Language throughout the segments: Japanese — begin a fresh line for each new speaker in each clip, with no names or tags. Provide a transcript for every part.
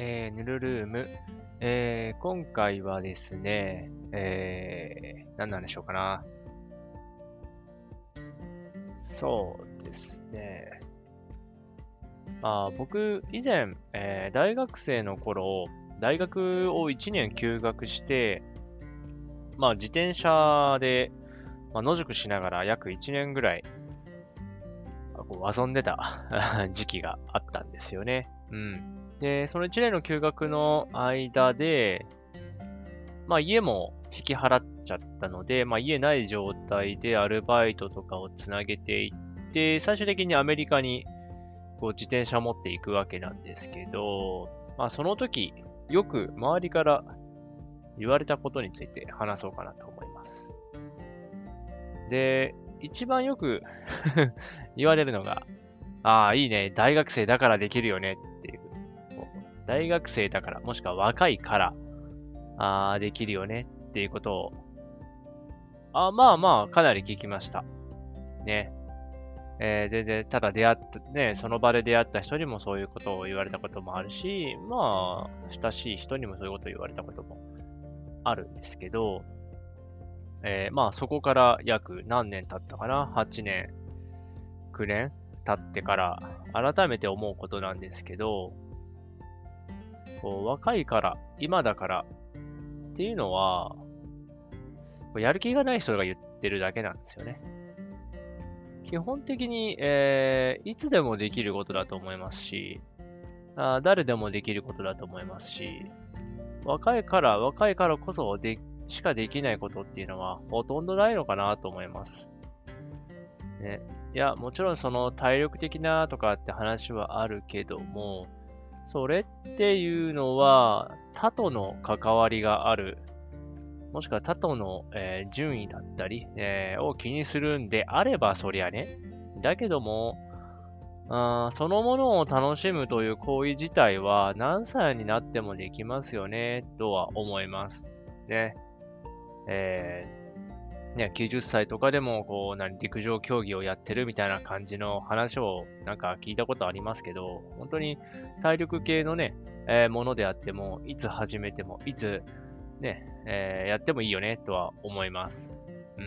えー、ヌルルーム。えー、今回はですね、えー、何なんでしょうかな。そうですね。まあ、僕、以前、えー、大学生の頃、大学を1年休学して、まあ、自転車で、まあ、野宿しながら約1年ぐらい、こう遊んでた 時期があったんですよね。うん。で、その1年の休学の間で、まあ家も引き払っちゃったので、まあ家ない状態でアルバイトとかをつなげていって、最終的にアメリカにこう自転車を持っていくわけなんですけど、まあその時、よく周りから言われたことについて話そうかなと思います。で、一番よく 言われるのが、ああ、いいね、大学生だからできるよね。大学生だから、もしくは若いから、ああ、できるよねっていうことを、あまあまあ、かなり聞きました。ね。えー、全然、ただ出会った、ね、その場で出会った人にもそういうことを言われたこともあるし、まあ、親しい人にもそういうことを言われたこともあるんですけど、えー、まあそこから約何年経ったかな ?8 年、9年経ってから改めて思うことなんですけど、こう若いから、今だからっていうのは、やる気がない人が言ってるだけなんですよね。基本的に、えー、いつでもできることだと思いますしあ、誰でもできることだと思いますし、若いから、若いからこそでしかできないことっていうのはほとんどないのかなと思います。ね。いや、もちろんその体力的なとかって話はあるけども、それっていうのは他との関わりがある、もしくは他との、えー、順位だったり、えー、を気にするんであればそりゃね。だけども、あそのものを楽しむという行為自体は何歳になってもできますよね、とは思います。ね。えー、ね、90歳とかでも、こう、何、陸上競技をやってるみたいな感じの話をなんか聞いたことありますけど、本当に体力系のね、えー、ものであっても、いつ始めても、いつ、ね、えー、やってもいいよね、とは思います。う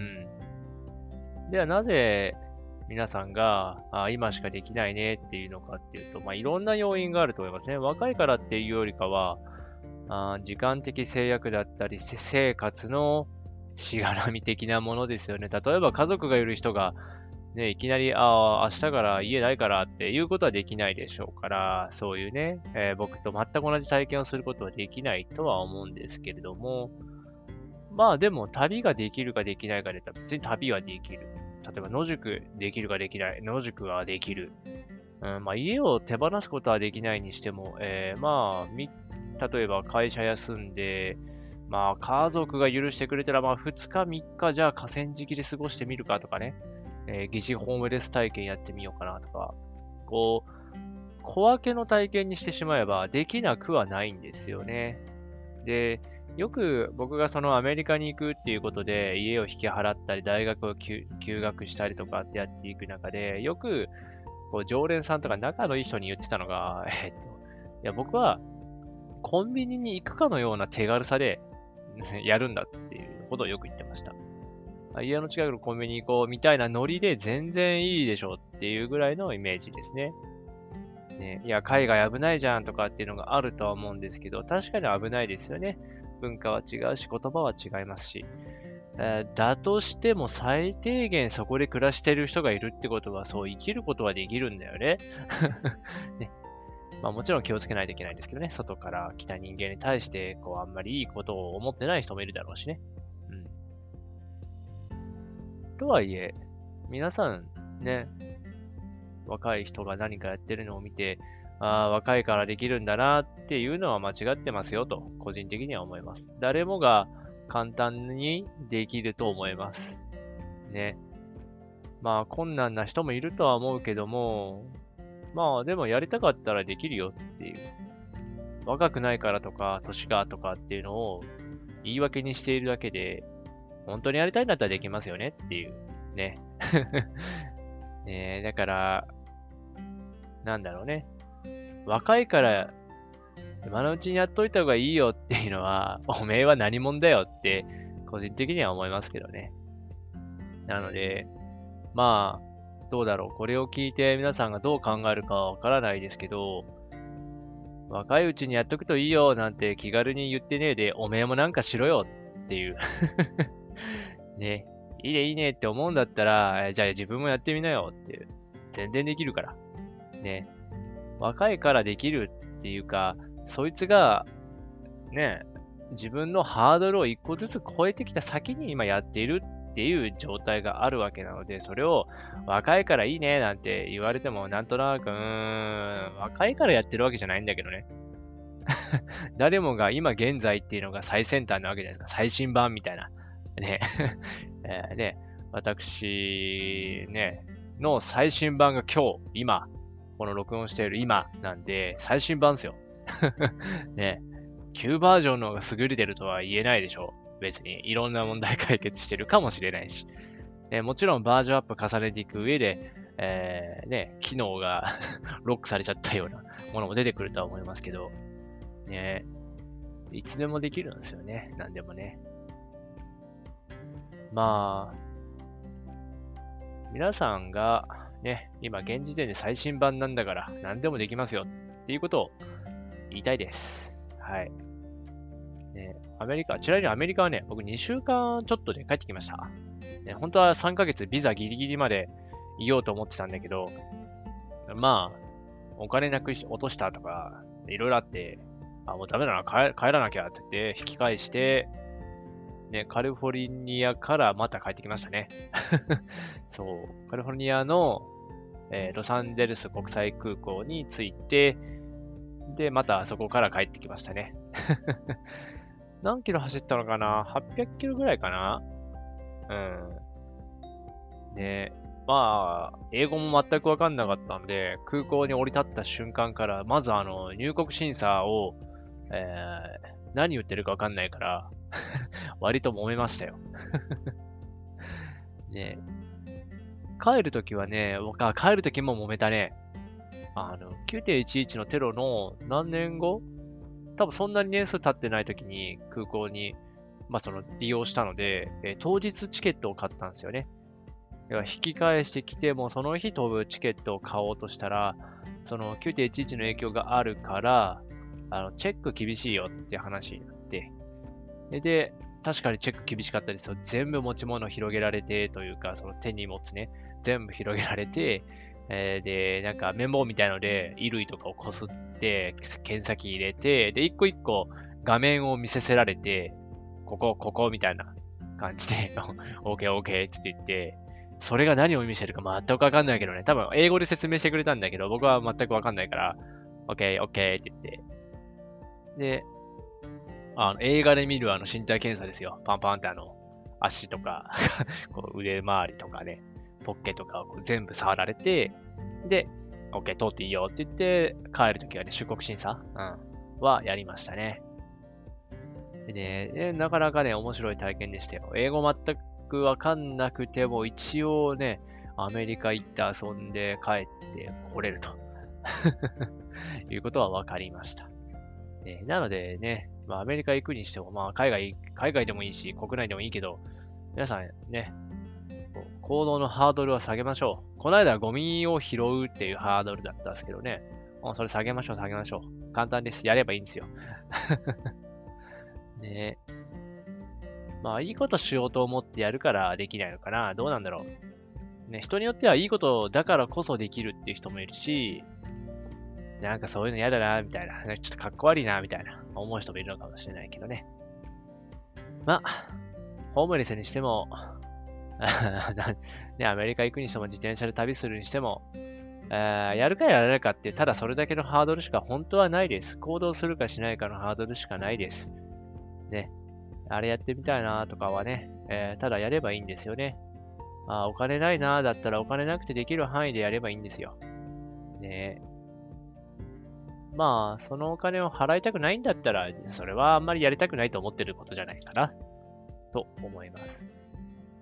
ん。では、なぜ、皆さんが、あ今しかできないねっていうのかっていうと、まあ、いろんな要因があると思いますね。若いからっていうよりかは、あ時間的制約だったり、生活のしがらみ的なものですよね。例えば家族がいる人が、ね、いきなり、ああ、明日から家ないからっていうことはできないでしょうから、そういうね、えー、僕と全く同じ体験をすることはできないとは思うんですけれども、まあでも旅ができるかできないかで言ったら別に旅はできる。例えば野宿できるかできない。野宿はできる。うん、まあ家を手放すことはできないにしても、えー、まあ例えば会社休んで、まあ家族が許してくれたら、まあ2日3日じゃあ河川敷で過ごしてみるかとかね、えー、疑似ホームレス体験やってみようかなとか、こう、小分けの体験にしてしまえばできなくはないんですよね。で、よく僕がそのアメリカに行くっていうことで家を引き払ったり大学を休学したりとかってやっていく中で、よくこう常連さんとか仲のいい人に言ってたのが、えっと、いや僕はコンビニに行くかのような手軽さで やるんだっていうことをよく言ってました。家の近くのコンビニ行こうみたいなノリで全然いいでしょっていうぐらいのイメージですね。ねいや、海外危ないじゃんとかっていうのがあるとは思うんですけど、確かに危ないですよね。文化は違うし、言葉は違いますし。だとしても最低限そこで暮らしてる人がいるってことは、そう生きることはできるんだよね。ねまあもちろん気をつけないといけないんですけどね、外から来た人間に対して、こう、あんまりいいことを思ってない人もいるだろうしね。うん。とはいえ、皆さんね、若い人が何かやってるのを見て、ああ、若いからできるんだなっていうのは間違ってますよと、個人的には思います。誰もが簡単にできると思います。ね。まあ困難な人もいるとは思うけども、まあでもやりたかったらできるよっていう。若くないからとか、年がとかっていうのを言い訳にしているだけで、本当にやりたいんだったらできますよねっていう。ね。ねだから、なんだろうね。若いから今のうちにやっといた方がいいよっていうのは、おめえは何者だよって、個人的には思いますけどね。なので、まあ、どうだろう。これを聞いて皆さんがどう考えるかわからないですけど、若いうちにやっとくといいよなんて気軽に言ってねえで、おめえもなんかしろよっていう ね、いいねいいねって思うんだったら、じゃあ自分もやってみなよっていう。全然できるから。ね。若いからできるっていうか、そいつが、ね、自分のハードルを一個ずつ超えてきた先に今やっているっていう状態があるわけなので、それを若いからいいねなんて言われても、なんとなく、うーん、若いからやってるわけじゃないんだけどね。誰もが今現在っていうのが最先端なわけじゃないですか。最新版みたいな。ね。え、ね、私、ね、の最新版が今日、今、この録音している今なんで、最新版ですよ。ね、旧バージョンの方が優れてるとは言えないでしょ。別にいろんな問題解決してるかもしれないし。ね、もちろんバージョンアップ重ねていく上で、えー、ね、機能が ロックされちゃったようなものも出てくるとは思いますけど、ね、いつでもできるんですよね。何でもね。まあ、皆さんがね、今現時点で最新版なんだから何でもできますよっていうことを言いたいです。はい。ね、アメリカ、ちなみにアメリカはね、僕2週間ちょっとで帰ってきました。ね、本当は3ヶ月ビザギリギリまでいようと思ってたんだけど、まあ、お金なくし落としたとか、いろいろあって、あ、もうダメだな、帰らなきゃって言って、引き返して、ね、カリフォルニアからまた帰ってきましたね。そう、カリフォルニアの、えー、ロサンゼルス国際空港に着いて、で、またそこから帰ってきましたね。何キロ走ったのかな ?800 キロぐらいかな？うん。ねまあ、英語も全くわかんなかったんで、空港に降り立った瞬間から、まずあの、入国審査を、えー、何言ってるかわかんないから 割と揉めましたよ ね帰るときはね、僕は帰るときも揉めたね。あの、9.11のテロの何年後？多分そんなに年数経ってないときに空港に、まあその利用したので、えー、当日チケットを買ったんですよね。だから引き返してきても、その日飛ぶチケットを買おうとしたら、その9.11の影響があるから、あの、チェック厳しいよって話になって、で、確かにチェック厳しかったですよ。全部持ち物広げられてというか、その手に持つね、全部広げられて、えー、で、なんかメモみたいので、衣類とかをこすって、検査機入れて、で、一個一個画面を見せせられて、ここ、ここみたいな感じで、OK、OK って言って、それが何を意味してるか全くわかんないけどね、多分英語で説明してくれたんだけど、僕は全くわかんないから、OK、OK って言って、で、あの映画で見るあの身体検査ですよ。パンパンってあの、足とか こう腕周りとかね、ポッケとかをこう全部触られて、で、OK、通っていいよって言って、帰るときはね、出国審査、うん、はやりましたね。でね、なかなかね、面白い体験でしたよ。英語全くわかんなくても、一応ね、アメリカ行って遊んで帰って来れると いうことは分かりました。えー、なのでね、まあ、アメリカ行くにしても、まあ、海外、海外でもいいし、国内でもいいけど、皆さんね、行動のハードルは下げましょう。この間はゴミを拾うっていうハードルだったんですけどね。もうそれ下げましょう、下げましょう。簡単です。やればいいんですよ。ねまあ、いいことしようと思ってやるからできないのかな。どうなんだろう。ね、人によってはいいことだからこそできるっていう人もいるし、なんかそういうの嫌だな、みたいな。ちょっとかっこ悪いな、みたいな。思う人もいるのかもしれないけどね。まあ、ホームレスにしても、ね、アメリカ行くにしても自転車で旅するにしても、えー、やるかやらないかって、ただそれだけのハードルしか本当はないです。行動するかしないかのハードルしかないです。ね。あれやってみたいなとかはね、えー、ただやればいいんですよね。あお金ないなだったらお金なくてできる範囲でやればいいんですよ。ねまあ、そのお金を払いたくないんだったら、それはあんまりやりたくないと思ってることじゃないかな、と思います。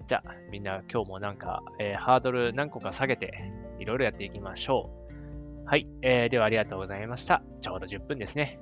じゃあ、みんな今日もなんか、えー、ハードル何個か下げて、いろいろやっていきましょう。はい、えー、ではありがとうございました。ちょうど10分ですね。